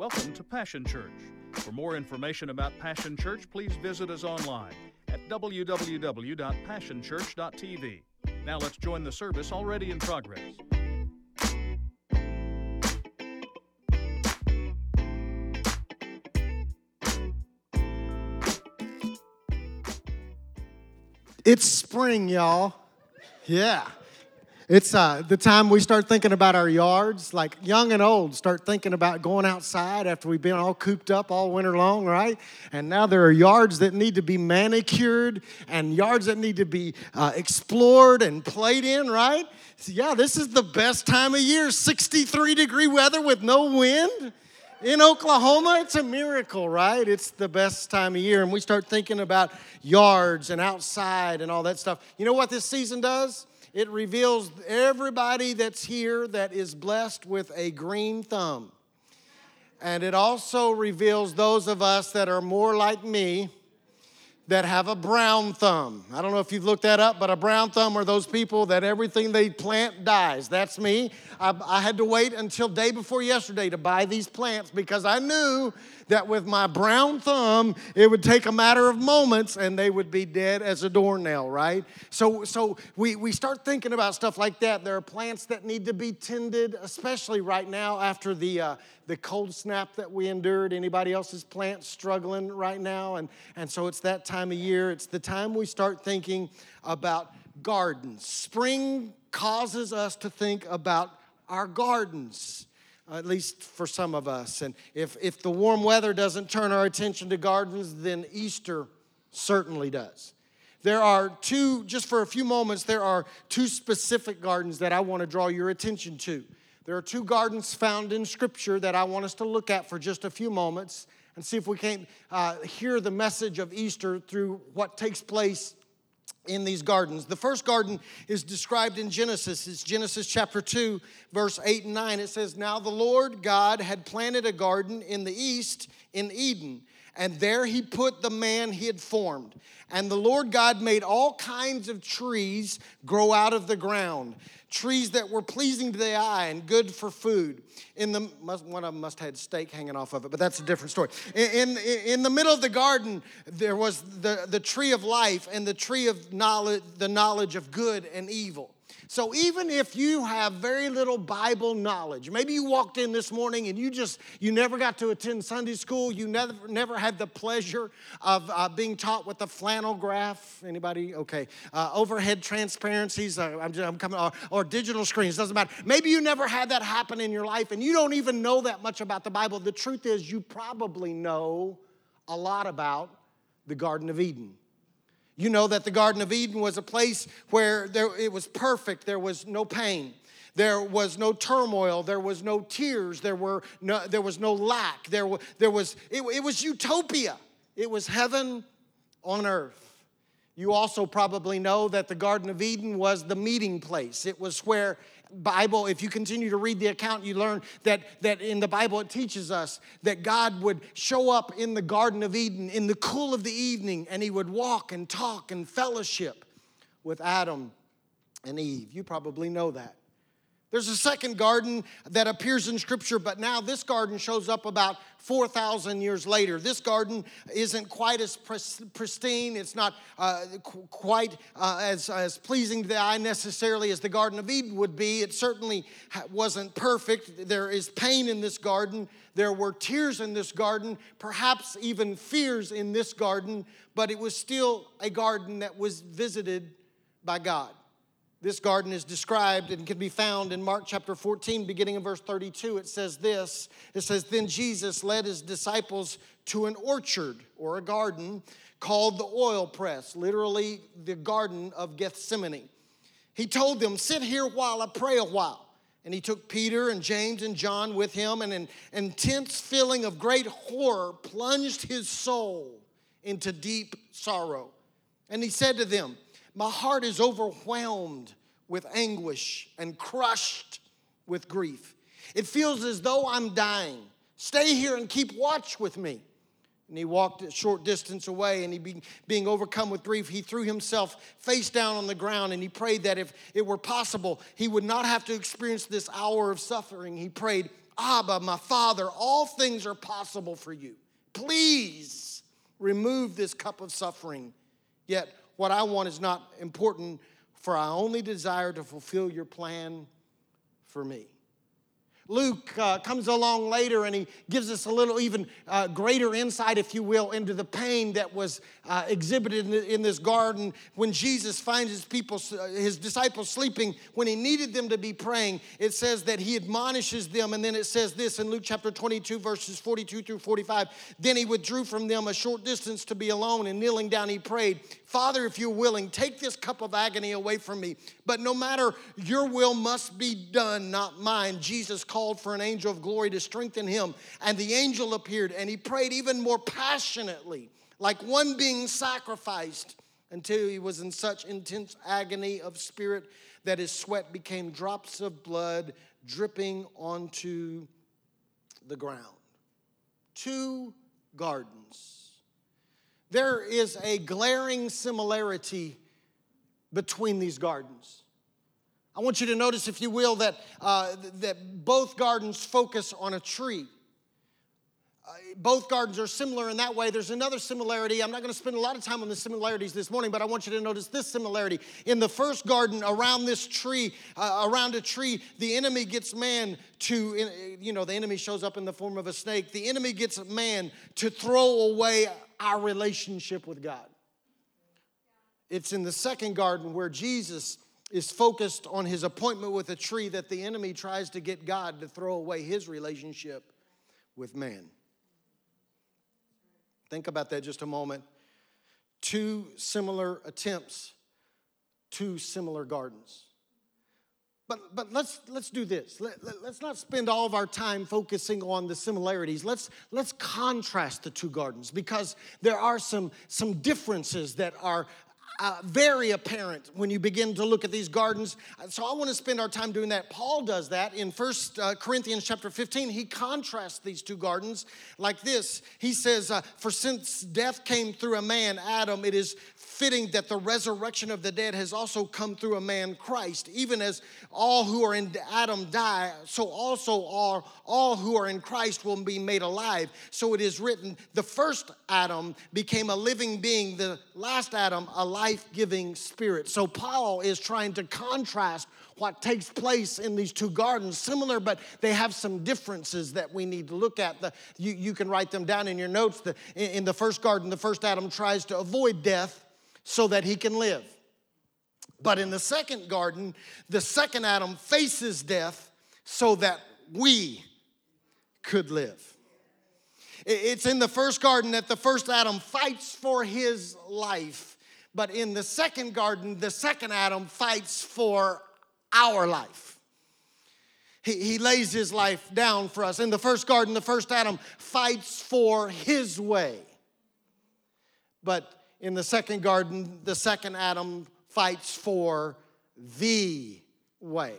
Welcome to Passion Church. For more information about Passion Church, please visit us online at www.passionchurch.tv. Now let's join the service already in progress. It's spring, y'all. Yeah. It's uh, the time we start thinking about our yards, like young and old, start thinking about going outside after we've been all cooped up all winter long, right? And now there are yards that need to be manicured and yards that need to be uh, explored and played in, right? So, yeah, this is the best time of year 63 degree weather with no wind in Oklahoma, it's a miracle, right? It's the best time of year. And we start thinking about yards and outside and all that stuff. You know what this season does? It reveals everybody that's here that is blessed with a green thumb. And it also reveals those of us that are more like me that have a brown thumb. I don't know if you've looked that up, but a brown thumb are those people that everything they plant dies. That's me. I, I, had to wait until day before yesterday to buy these plants because I knew that with my brown thumb, it would take a matter of moments and they would be dead as a doornail, right? So, so we, we start thinking about stuff like that. There are plants that need to be tended, especially right now after the, uh, the cold snap that we endured. Anybody else's plants struggling right now? And, and so it's that time of year. It's the time we start thinking about gardens. Spring causes us to think about our gardens at least for some of us. And if, if the warm weather doesn't turn our attention to gardens, then Easter certainly does. There are two, just for a few moments, there are two specific gardens that I want to draw your attention to. There are two gardens found in Scripture that I want us to look at for just a few moments and see if we can't uh, hear the message of Easter through what takes place in these gardens. The first garden is described in Genesis. It's Genesis chapter 2, verse 8 and 9. It says, Now the Lord God had planted a garden in the east in Eden, and there he put the man he had formed. And the Lord God made all kinds of trees grow out of the ground trees that were pleasing to the eye and good for food. In the one of them must have had steak hanging off of it, but that's a different story. In, in, in the middle of the garden, there was the, the tree of life and the tree of knowledge, the knowledge of good and evil. So even if you have very little Bible knowledge, maybe you walked in this morning and you just you never got to attend Sunday school, you never never had the pleasure of uh, being taught with the flannel graph. Anybody? Okay, uh, overhead transparencies. Uh, I'm, I'm, coming or, or digital screens. Doesn't matter. Maybe you never had that happen in your life, and you don't even know that much about the Bible. The truth is, you probably know a lot about the Garden of Eden. You know that the Garden of Eden was a place where there, it was perfect, there was no pain. There was no turmoil. There was no tears. There, were no, there was no lack. There, there was, it, it was utopia. It was heaven on earth. You also probably know that the Garden of Eden was the meeting place. It was where Bible, if you continue to read the account, you learn that, that in the Bible it teaches us that God would show up in the Garden of Eden in the cool of the evening and he would walk and talk and fellowship with Adam and Eve. You probably know that. There's a second garden that appears in Scripture, but now this garden shows up about 4,000 years later. This garden isn't quite as pristine, it's not uh, quite uh, as, as pleasing to the eye necessarily as the Garden of Eden would be. It certainly wasn't perfect. There is pain in this garden, there were tears in this garden, perhaps even fears in this garden, but it was still a garden that was visited by God. This garden is described and can be found in Mark chapter 14, beginning in verse 32. It says this It says, Then Jesus led his disciples to an orchard or a garden called the oil press, literally the Garden of Gethsemane. He told them, Sit here while I pray a while. And he took Peter and James and John with him, and an intense feeling of great horror plunged his soul into deep sorrow. And he said to them, my heart is overwhelmed with anguish and crushed with grief. It feels as though I'm dying. Stay here and keep watch with me. And he walked a short distance away, and he, be, being overcome with grief, he threw himself face down on the ground and he prayed that if it were possible, he would not have to experience this hour of suffering. He prayed, Abba, my Father, all things are possible for you. Please remove this cup of suffering. Yet, what I want is not important, for I only desire to fulfill your plan for me. Luke uh, comes along later and he gives us a little even uh, greater insight, if you will, into the pain that was uh, exhibited in, in, this garden when Jesus finds his people, uh, his disciples sleeping when he needed them to be praying. It says that he admonishes them, and then it says this in Luke chapter 22, verses 42 through 45. Then he withdrew from them a short distance to be alone, and kneeling down, he prayed, Father, if you're willing, take this cup of agony away from me. But no matter your will must be done, not mine. Jesus called for an angel of glory to strengthen him. And the angel appeared and he prayed even more passionately, like one being sacrificed, until he was in such intense agony of spirit that his sweat became drops of blood dripping onto the ground. Two gardens there is a glaring similarity between these gardens. I want you to notice, if you will, that, uh, that both gardens focus on a tree. Uh, both gardens are similar in that way. There's another similarity. I'm not going to spend a lot of time on the similarities this morning, but I want you to notice this similarity. In the first garden, around this tree, uh, around a tree, the enemy gets man to, you know, the enemy shows up in the form of a snake. The enemy gets man to throw away our relationship with God. It's in the second garden where Jesus is focused on his appointment with a tree that the enemy tries to get God to throw away his relationship with man. Think about that just a moment. Two similar attempts, two similar gardens. But, but let's, let's do this. Let, let, let's not spend all of our time focusing on the similarities. Let's, let's contrast the two gardens because there are some, some differences that are uh, very apparent when you begin to look at these gardens. So I want to spend our time doing that. Paul does that in First uh, Corinthians chapter 15. He contrasts these two gardens like this. He says, uh, For since death came through a man, Adam, it is fitting that the resurrection of the dead has also come through a man, Christ. Even as all who are in Adam die, so also all, all who are in Christ will be made alive. So it is written, the first Adam became a living being, the last Adam, a life giving spirit. So Paul is trying to contrast what takes place in these two gardens similar but they have some differences that we need to look at the, you, you can write them down in your notes the, in, in the first garden the first adam tries to avoid death so that he can live. But in the second garden, the second Adam faces death so that we could live. It's in the first garden that the first Adam fights for his life. But in the second garden, the second Adam fights for our life. He, he lays his life down for us. In the first garden, the first Adam fights for his way. But in the second garden, the second Adam fights for the way.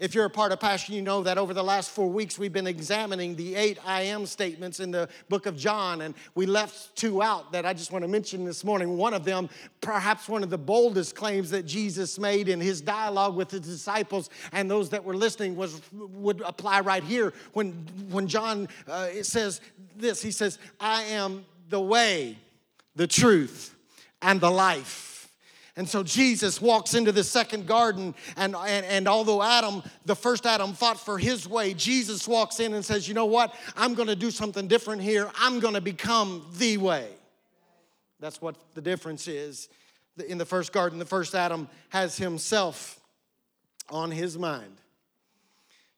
If you're a part of Passion, you know that over the last four weeks we've been examining the eight I am statements in the book of John, and we left two out that I just want to mention this morning. One of them, perhaps one of the boldest claims that Jesus made in his dialogue with his disciples and those that were listening, was would apply right here when when John uh, says this. He says, "I am the way." the truth, and the life. And so Jesus walks into the second garden, and, and, and, although Adam, the first Adam, fought for his way, Jesus walks in and says, You know what? I'm gonna do something different here. I'm gonna become the way. That's what the difference is. In the first garden, the first Adam has himself on his mind.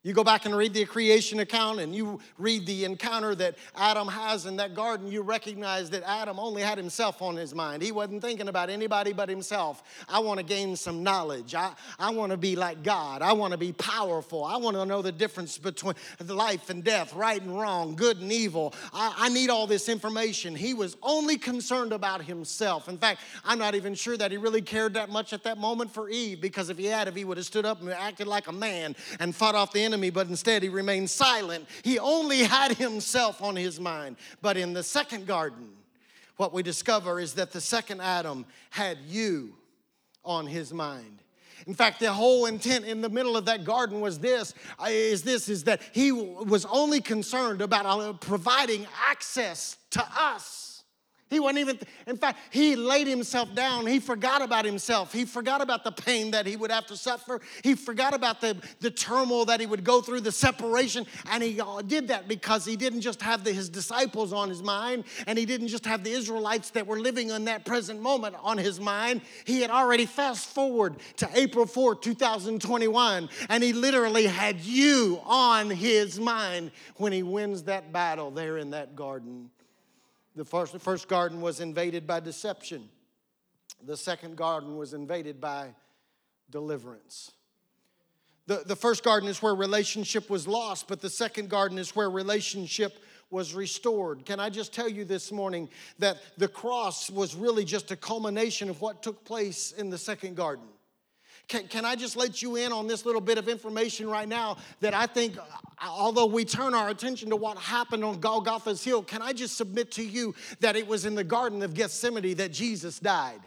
You go back and read the creation account and you read the encounter that Adam has in that garden, you recognize that Adam only had himself on his mind. He wasn't thinking about anybody but himself. I want to gain some knowledge. I, I want to be like God. I want to be powerful. I want to know the difference between life and death, right and wrong, good and evil. I, I need all this information. He was only concerned about himself. In fact, I'm not even sure that he really cared that much at that moment for Eve because if he had, if he would have stood up and acted like a man and fought off the enemy, enemy, but instead he remained silent. He only had himself on his mind. But in the second garden, what we discover is that the second Adam had you on his mind. In fact, the whole intent in the middle of that garden was this uh, is this is that he was only concerned about uh, providing access to us. He wasn't even, in fact, he laid himself down. He forgot about himself. He forgot about the pain that he would have to suffer. He forgot about the, the turmoil that he would go through, the separation. And he uh, did that because he didn't just have the, his disciples on his mind, and he didn't just have the Israelites that were living in that present moment on his mind. He had already fast forward to April 4, 2021, and he literally had you on his mind when he wins that battle there in that garden. The first, the first garden was invaded by deception, the second garden was invaded by deliverance. The, the first garden is where relationship was lost, but the second garden is where relationship was restored. Can I just tell you this morning that the cross was really just a culmination of what took place in the second garden? Can, can I just let you in on this little bit of information right now that I think, uh, although we turn our attention to what happened on Golgotha's Hill, can I just submit to you that it was in the Garden of Gethsemane that Jesus died?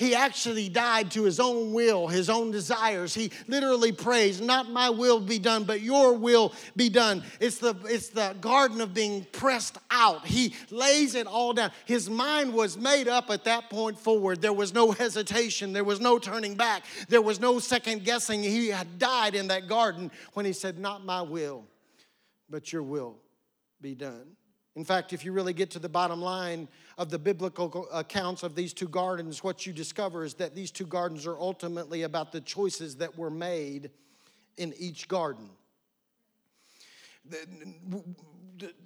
He actually died to his own will, his own desires. He literally prays, Not my will be done, but your will be done. It's the, it's the garden of being pressed out. He lays it all down. His mind was made up at that point forward. There was no hesitation, there was no turning back, there was no second guessing. He had died in that garden when he said, Not my will, but your will be done. In fact, if you really get to the bottom line of the biblical accounts of these two gardens, what you discover is that these two gardens are ultimately about the choices that were made in each garden.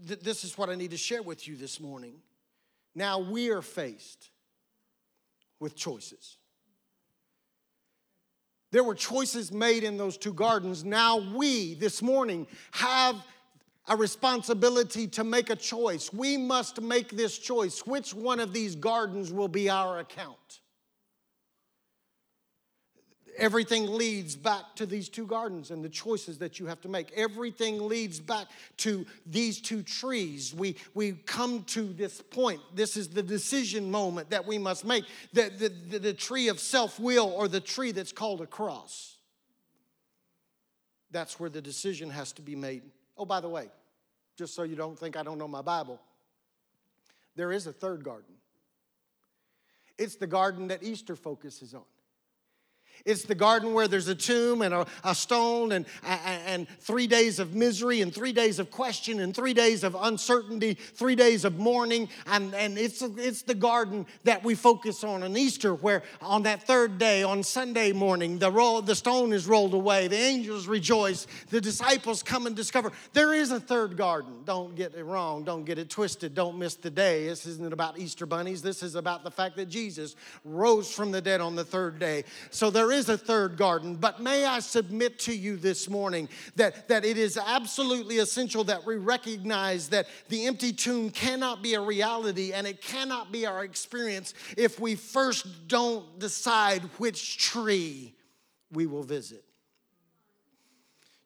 This is what I need to share with you this morning. Now we are faced with choices. There were choices made in those two gardens. Now we, this morning, have a responsibility to make a choice. We must make this choice. Which one of these gardens will be our account? Everything leads back to these two gardens and the choices that you have to make. Everything leads back to these two trees. We, we come to this point. This is the decision moment that we must make the, the, the, the tree of self will or the tree that's called a cross. That's where the decision has to be made. Oh, by the way, just so you don't think I don't know my Bible, there is a third garden. It's the garden that Easter focuses on. It's the garden where there's a tomb and a, a stone and, and, three days of misery and three days of question and three days of uncertainty, three days of mourning. And, and it's, it's the garden that we focus on on Easter, where on that third day, on Sunday morning, the, roll, the stone is rolled away, the angels rejoice, the disciples come and discover there is a third garden. Don't get it wrong, don't get it twisted, don't miss the day. This isn't about Easter bunnies, this is about the fact that Jesus rose from the dead on the third day. So there is a third garden, but may I submit to you this morning that, that it is absolutely essential that we recognize that the empty tomb cannot be a reality and it cannot be our experience if we first don't decide which tree we will visit.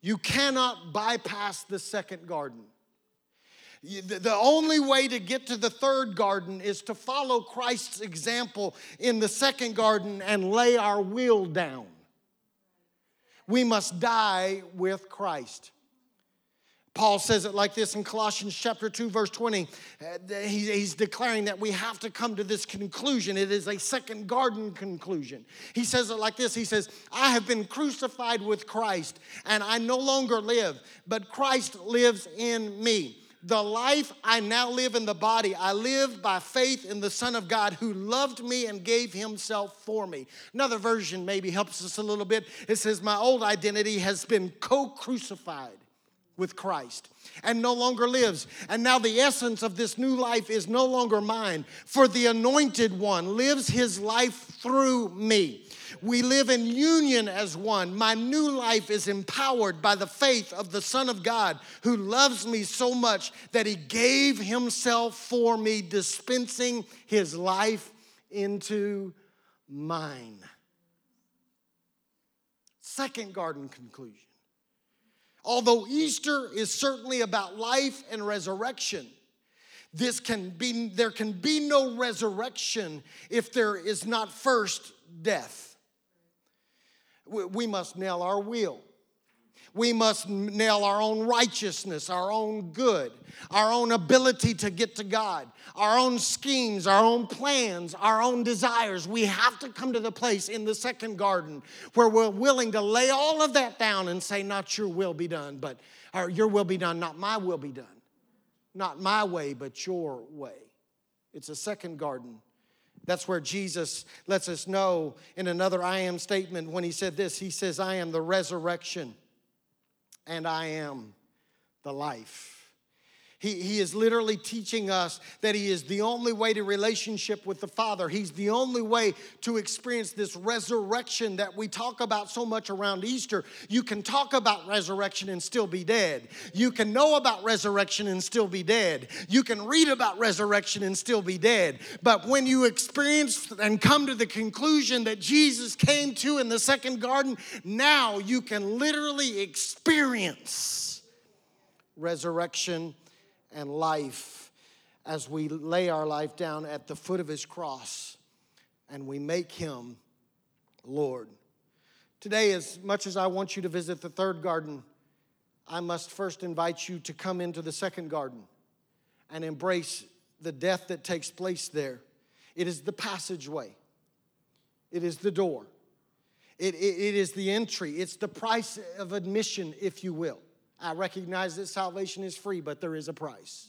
You cannot bypass the second garden. The only way to get to the third garden is to follow Christ's example in the second garden and lay our will down. We must die with Christ. Paul says it like this in Colossians chapter 2, verse 20. Uh, he's declaring that we have to come to this conclusion. It is a second garden conclusion. He says it like this He says, I have been crucified with Christ, and I no longer live, but Christ lives in me. The life I now live in the body, I live by faith in the Son of God who loved me and gave himself for me. Another version maybe helps us a little bit. It says, My old identity has been co crucified with Christ and no longer lives. And now the essence of this new life is no longer mine, for the anointed one lives his life through me. We live in union as one. My new life is empowered by the faith of the Son of God who loves me so much that he gave himself for me, dispensing his life into mine. Second garden conclusion. Although Easter is certainly about life and resurrection, this can be there can be no resurrection if there is not first death. We must nail our will. We must nail our own righteousness, our own good, our own ability to get to God, our own schemes, our own plans, our own desires. We have to come to the place in the second garden where we're willing to lay all of that down and say, Not your will be done, but or your will be done, not my will be done. Not my way, but your way. It's a second garden. That's where Jesus lets us know in another I am statement when he said this He says, I am the resurrection and I am the life. He, he is literally teaching us that He is the only way to relationship with the Father. He's the only way to experience this resurrection that we talk about so much around Easter. You can talk about resurrection and still be dead. You can know about resurrection and still be dead. You can read about resurrection and still be dead. But when you experience and come to the conclusion that Jesus came to in the second garden, now you can literally experience resurrection and life as we lay our life down at the foot of his cross and we make him Lord. Today, as much as I want you to visit the third garden, I must first invite you to come into the second garden and embrace the death that takes place there. It is the passageway, it is the door, it, it, it is the entry, it's the price of admission, if you will. I recognize that salvation is free, but there is a price.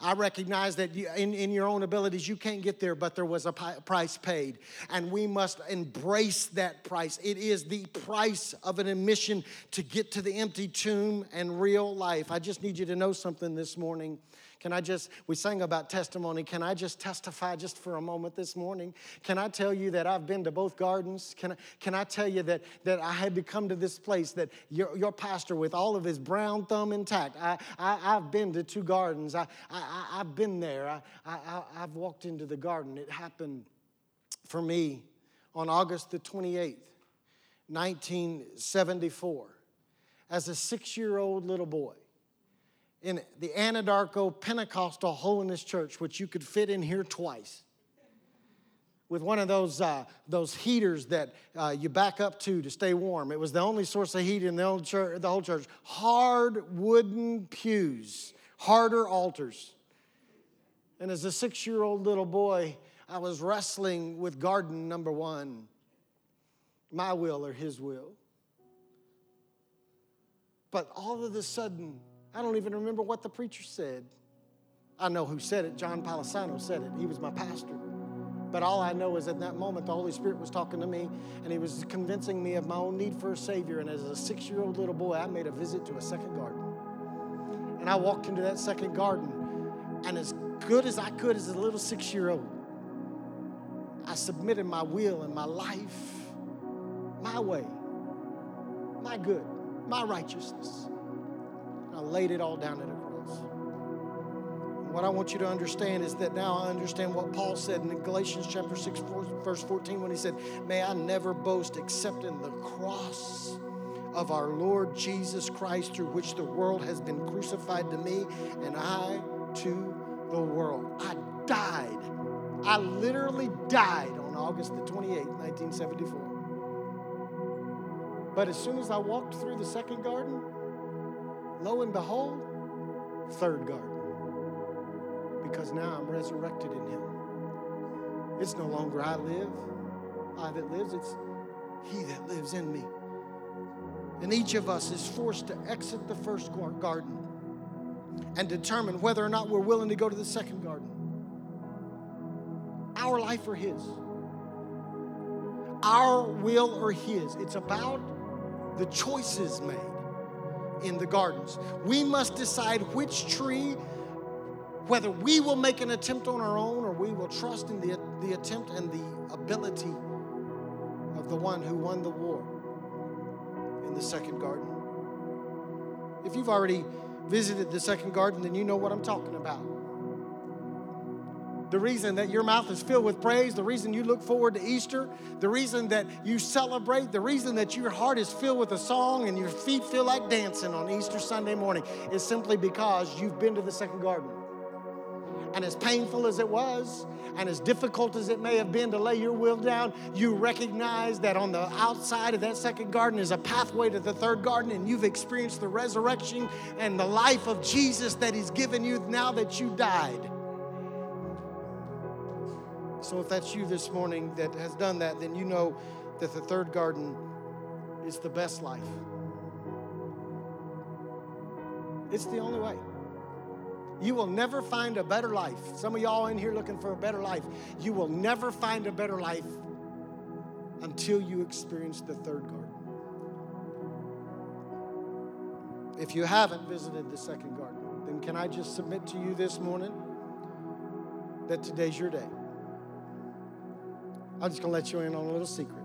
I recognize that in, in your own abilities, you can't get there, but there was a price paid. And we must embrace that price. It is the price of an admission to get to the empty tomb and real life. I just need you to know something this morning. Can I just, we sang about testimony. Can I just testify just for a moment this morning? Can I tell you that I've been to both gardens? Can I, can I tell you that, that I had to come to this place that your, your pastor, with all of his brown thumb intact, I, I, have been to two gardens. I, I, I've been there. I, I, I've walked into the garden. It happened for me on August the 28th, 1974, as a six year old little boy in the Anadarko Pentecostal Holiness Church, which you could fit in here twice, with one of those, uh, those heaters that uh, you back up to to stay warm. It was the only source of heat in the, old church, the whole church. Hard wooden pews, harder altars. And as a six year old little boy, I was wrestling with garden number one my will or his will. But all of a sudden, I don't even remember what the preacher said. I know who said it. John Palisano said it. He was my pastor. But all I know is at that moment, the Holy Spirit was talking to me and He was convincing me of my own need for a Savior. And as a six year old little boy, I made a visit to a second garden. And I walked into that second garden, and as good as I could as a little six year old, I submitted my will and my life, my way, my good, my righteousness I laid it all down at a cross. And what I want you to understand is that now I understand what Paul said in Galatians chapter 6, verse 14, when he said, May I never boast except in the cross of our Lord Jesus Christ, through which the world has been crucified to me and I to the world. I died. I literally died on August the 28th, 1974. But as soon as I walked through the second garden, lo and behold, third garden. Because now I'm resurrected in him. It's no longer I live, I that lives, it's he that lives in me. And each of us is forced to exit the first garden and determine whether or not we're willing to go to the second garden. Our life or his. Our will or his. It's about the choices made in the gardens. We must decide which tree, whether we will make an attempt on our own or we will trust in the, the attempt and the ability of the one who won the war in the second garden. If you've already visited the second garden, then you know what I'm talking about the reason that your mouth is filled with praise, the reason you look forward to Easter, the reason that you celebrate, the reason that your heart is filled with a song and your feet feel like dancing on Easter Sunday morning is simply because you've been to the second garden. And as painful as it was, and as difficult as it may have been to lay your will down, you recognize that on the outside of that second garden is a pathway to the third garden, and you've experienced the resurrection and the life of Jesus that He's given you now that you died. So, if that's you this morning that has done that, then you know that the third garden is the best life. It's the only way. You will never find a better life. Some of y'all in here looking for a better life. You will never find a better life until you experience the third garden. If you haven't visited the second garden, then can I just submit to you this morning that today's your day? I'm just going to let you in on a little secret.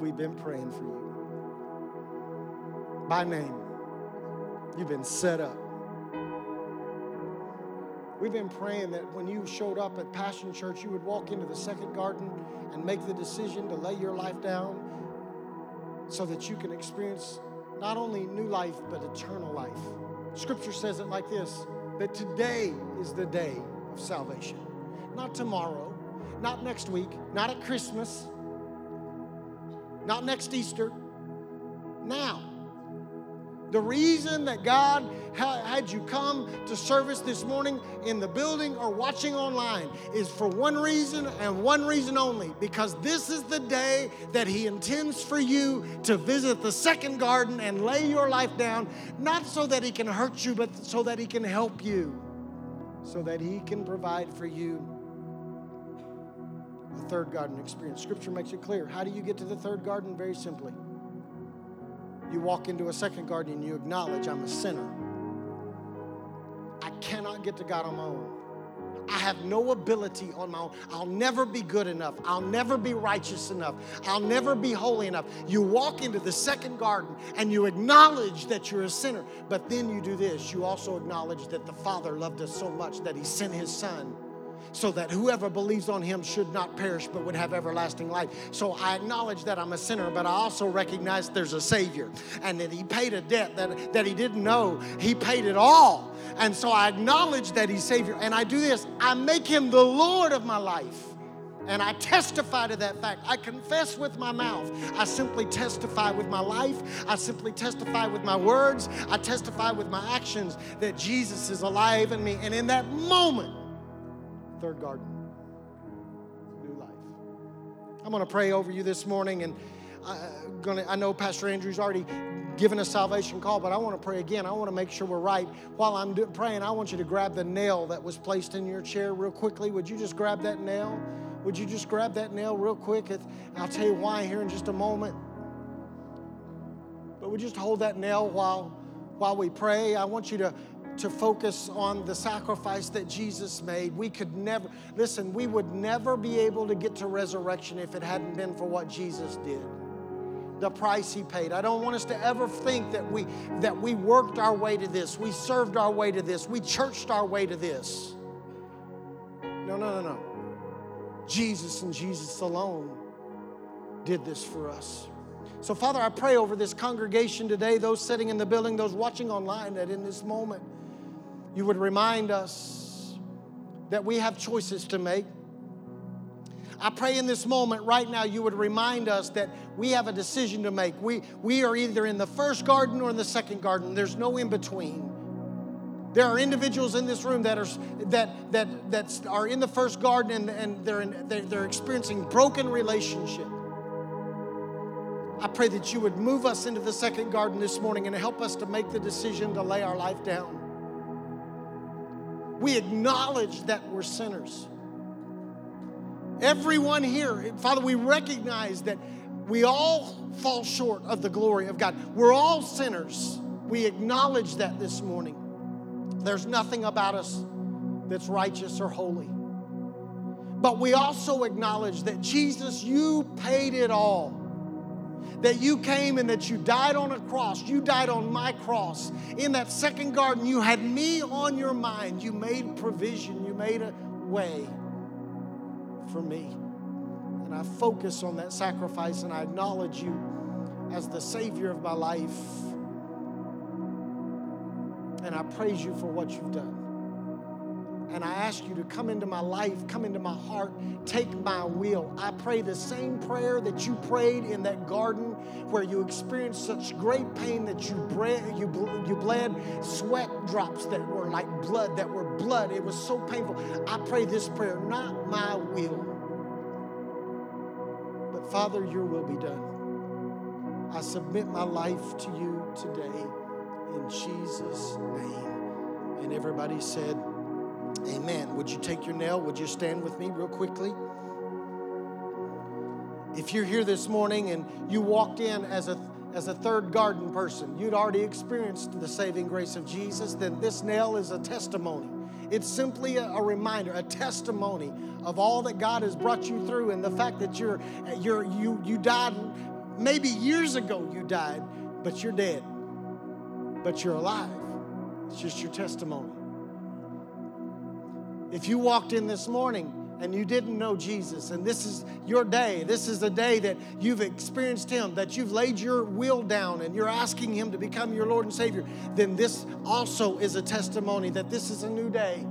We've been praying for you. By name, you've been set up We've been praying that when you showed up at Passion Church, you would walk into the second garden and make the decision to lay your life down so that you can experience not only new life, but eternal life. Scripture says it like this that today is the day of salvation. Not tomorrow, not next week, not at Christmas, not next Easter. Now. The reason that God had you come to service this morning in the building or watching online is for one reason and one reason only because this is the day that He intends for you to visit the second garden and lay your life down, not so that He can hurt you, but so that He can help you, so that He can provide for you the third garden experience. Scripture makes it clear. How do you get to the third garden? Very simply you walk into a second garden and you acknowledge I'm a sinner. I cannot get to God on my own. I have no ability on my own. I'll never be good enough. I'll never be righteous enough. I'll never be holy enough. You walk into the second garden and you acknowledge that you're a sinner. But then you do this you also acknowledge that the Father loved us so much that He sent His Son so that whoever believes on him should not perish but would have everlasting life. So I acknowledge that I'm a sinner, but I also recognize there's a Savior and that he paid a debt that, that he didn't know. He paid it all. And so I acknowledge that he's Savior. And I do this I make him the Lord of my life. And I testify to that fact. I confess with my mouth. I simply testify with my life. I simply testify with my words. I testify with my actions that Jesus is alive in me. And in that moment, third garden. New life. I'm going to pray over you this morning, and I, gonna, I know Pastor Andrew's already given a salvation call, but I want to pray again. I want to make sure we're right. While I'm praying, I want you to grab the nail that was placed in your chair real quickly. Would you just grab that nail? Would you just grab that nail real quick? I'll tell you why here in just a moment. But we just hold that nail while while we pray. I want you to to focus on the sacrifice that Jesus made. We could never, listen, we would never be able to get to resurrection if it hadn't been for what Jesus did. The price he paid. I don't want us to ever think that we that we worked our way to this, we served our way to this, we churched our way to this. No, no, no, no. Jesus and Jesus alone did this for us. So, Father, I pray over this congregation today, those sitting in the building, those watching online, that in this moment, you would remind us that we have choices to make. I pray in this moment right now you would remind us that we have a decision to make. We, we are either in the first garden or in the second garden, there's no in between. There are individuals in this room that are, that, that, that are in the first garden and, and they're, in, they're, they're experiencing broken relationship. I pray that you would move us into the second garden this morning and help us to make the decision to lay our life down. We acknowledge that we're sinners. Everyone here, Father, we recognize that we all fall short of the glory of God. We're all sinners. We acknowledge that this morning. There's nothing about us that's righteous or holy. But we also acknowledge that Jesus, you paid it all that you came and that you died on a cross. You died on my cross. In that second garden, you had me on your mind. You made provision, you made a way for me. And I focus on that sacrifice and I acknowledge you as the Savior of my life. And I praise you for what you've done. And I ask you to come into my life, come into my heart, take my will. I pray the same prayer that you prayed in that garden where you experienced such great pain that you, bled, you, you bled sweat drops that were like blood, that were blood. It was so painful. I pray this prayer, not my will, but Father, your will be done. I submit my life to you today in Jesus' name. And everybody said, Amen. Would you take your nail? Would you stand with me real quickly? If you're here this morning and you walked in as a as a third garden person, you'd already experienced the saving grace of Jesus, then this nail is a testimony. It's simply a, a, reminder, a testimony of all that God has brought you through and the fact that you're, you're, you, you died, maybe years ago you died, but you're dead. But you're alive. It's just your testimony. If you walked in this morning and you didn't know Jesus, and this is your day, this is the day that you've experienced Him, that you've laid your will down and you're asking Him to become your Lord and Savior, then this also is a testimony that this is a new day.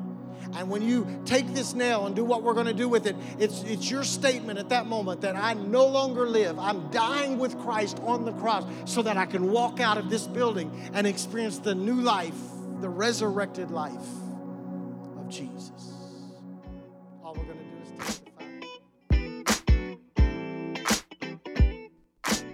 And when you take this nail and do what we're going to do with it, it's, it's your statement at that moment that I no longer live. I'm dying with Christ on the cross so that I can walk out of this building and experience the new life, the resurrected life of Jesus.